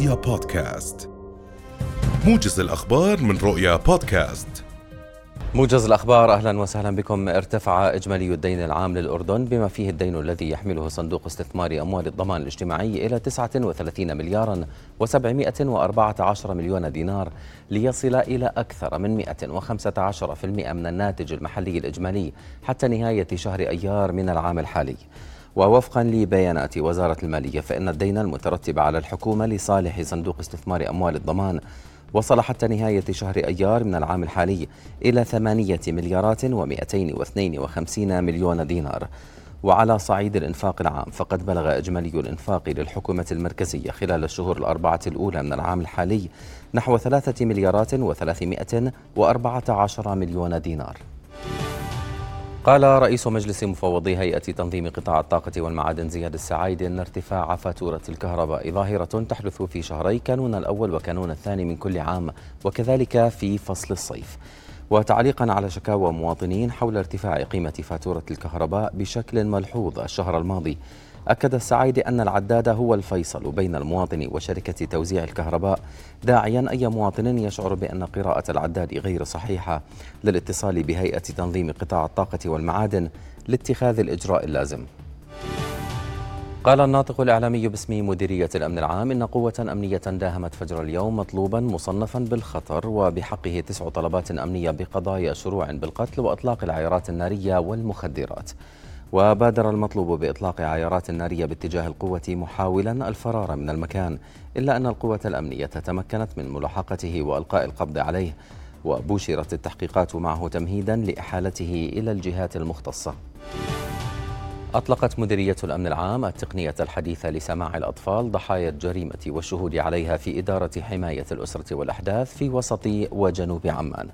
رؤيا بودكاست. موجز الأخبار من رؤيا بودكاست. موجز الأخبار أهلا وسهلا بكم. ارتفع إجمالي الدين العام للأردن بما فيه الدين الذي يحمله صندوق استثمار أموال الضمان الاجتماعي إلى 39 مليارا و714 مليون دينار ليصل إلى أكثر من 115% من الناتج المحلي الإجمالي حتى نهاية شهر أيار من العام الحالي. ووفقا لبيانات وزارة المالية فإن الدين المترتب على الحكومة لصالح صندوق استثمار أموال الضمان وصل حتى نهاية شهر أيار من العام الحالي إلى ثمانية مليارات ومئتين واثنين وخمسين مليون دينار. وعلى صعيد الإنفاق العام فقد بلغ إجمالي الإنفاق للحكومة المركزية خلال الشهور الأربعة الأولى من العام الحالي نحو ثلاثة مليارات وثلاثمائة وأربعة عشر مليون دينار. قال رئيس مجلس مفوضي هيئة تنظيم قطاع الطاقة والمعادن زياد السعايد أن ارتفاع فاتورة الكهرباء ظاهرة تحدث في شهري كانون الأول وكانون الثاني من كل عام وكذلك في فصل الصيف. وتعليقا على شكاوى مواطنين حول ارتفاع قيمة فاتورة الكهرباء بشكل ملحوظ الشهر الماضي. أكد السعيد أن العداد هو الفيصل بين المواطن وشركة توزيع الكهرباء داعيا أي مواطن يشعر بأن قراءة العداد غير صحيحة للاتصال بهيئة تنظيم قطاع الطاقة والمعادن لاتخاذ الإجراء اللازم. قال الناطق الإعلامي باسم مديرية الأمن العام إن قوة أمنية داهمت فجر اليوم مطلوبا مصنفا بالخطر وبحقه تسع طلبات أمنية بقضايا شروع بالقتل وإطلاق العيارات النارية والمخدرات. وبادر المطلوب بإطلاق عيارات نارية باتجاه القوة محاولا الفرار من المكان إلا أن القوة الأمنية تمكنت من ملاحقته وإلقاء القبض عليه. وبشرت التحقيقات معه تمهيدا لإحالته إلى الجهات المختصة. أطلقت مديرية الأمن العام التقنية الحديثة لسماع الأطفال ضحايا الجريمة والشهود عليها في إدارة حماية الأسرة والأحداث في وسط وجنوب عمان.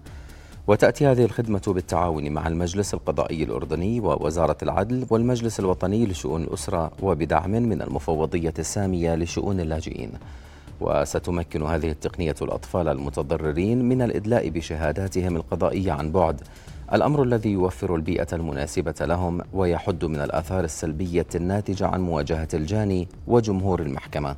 وتأتي هذه الخدمة بالتعاون مع المجلس القضائي الأردني ووزارة العدل والمجلس الوطني لشؤون الأسرة وبدعم من المفوضية السامية لشؤون اللاجئين. وستمكن هذه التقنية الأطفال المتضررين من الإدلاء بشهاداتهم القضائية عن بعد. الأمر الذي يوفر البيئة المناسبة لهم ويحد من الآثار السلبية الناتجة عن مواجهة الجاني وجمهور المحكمة.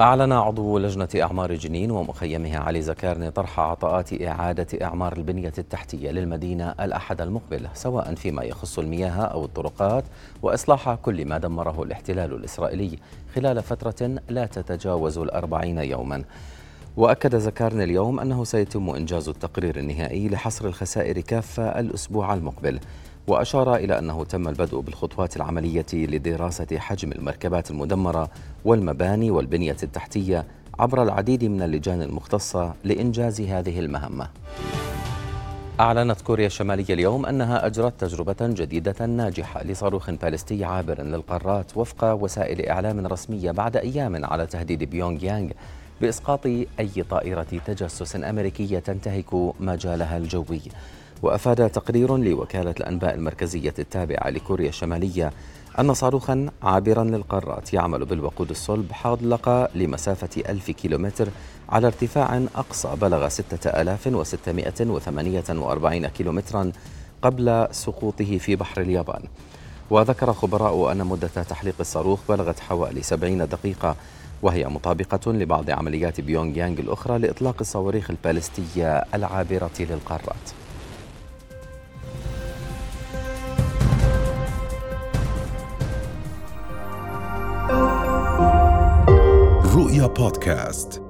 أعلن عضو لجنة أعمار جنين ومخيمها علي زكارني طرح عطاءات إعادة إعمار البنية التحتية للمدينة الأحد المقبل سواء فيما يخص المياه أو الطرقات وإصلاح كل ما دمره الاحتلال الإسرائيلي خلال فترة لا تتجاوز الأربعين يوماً. وأكد زكارني اليوم أنه سيتم إنجاز التقرير النهائي لحصر الخسائر كافة الأسبوع المقبل وأشار إلى أنه تم البدء بالخطوات العملية لدراسة حجم المركبات المدمرة والمباني والبنية التحتية عبر العديد من اللجان المختصة لإنجاز هذه المهمة. أعلنت كوريا الشمالية اليوم أنها أجرت تجربة جديدة ناجحة لصاروخ باليستي عابر للقارات وفق وسائل إعلام رسمية بعد أيام على تهديد بيونغ يانغ بإسقاط أي طائرة تجسس أمريكية تنتهك مجالها الجوي. وأفاد تقرير لوكالة الأنباء المركزية التابعة لكوريا الشمالية أن صاروخا عابرا للقارات يعمل بالوقود الصلب حلق لمسافة ألف كيلومتر على ارتفاع أقصى بلغ 6648 كيلومترا قبل سقوطه في بحر اليابان وذكر خبراء أن مدة تحليق الصاروخ بلغت حوالي 70 دقيقة وهي مطابقة لبعض عمليات بيونغ يانغ الأخرى لإطلاق الصواريخ البالستية العابرة للقارات. رؤيا بودكاست.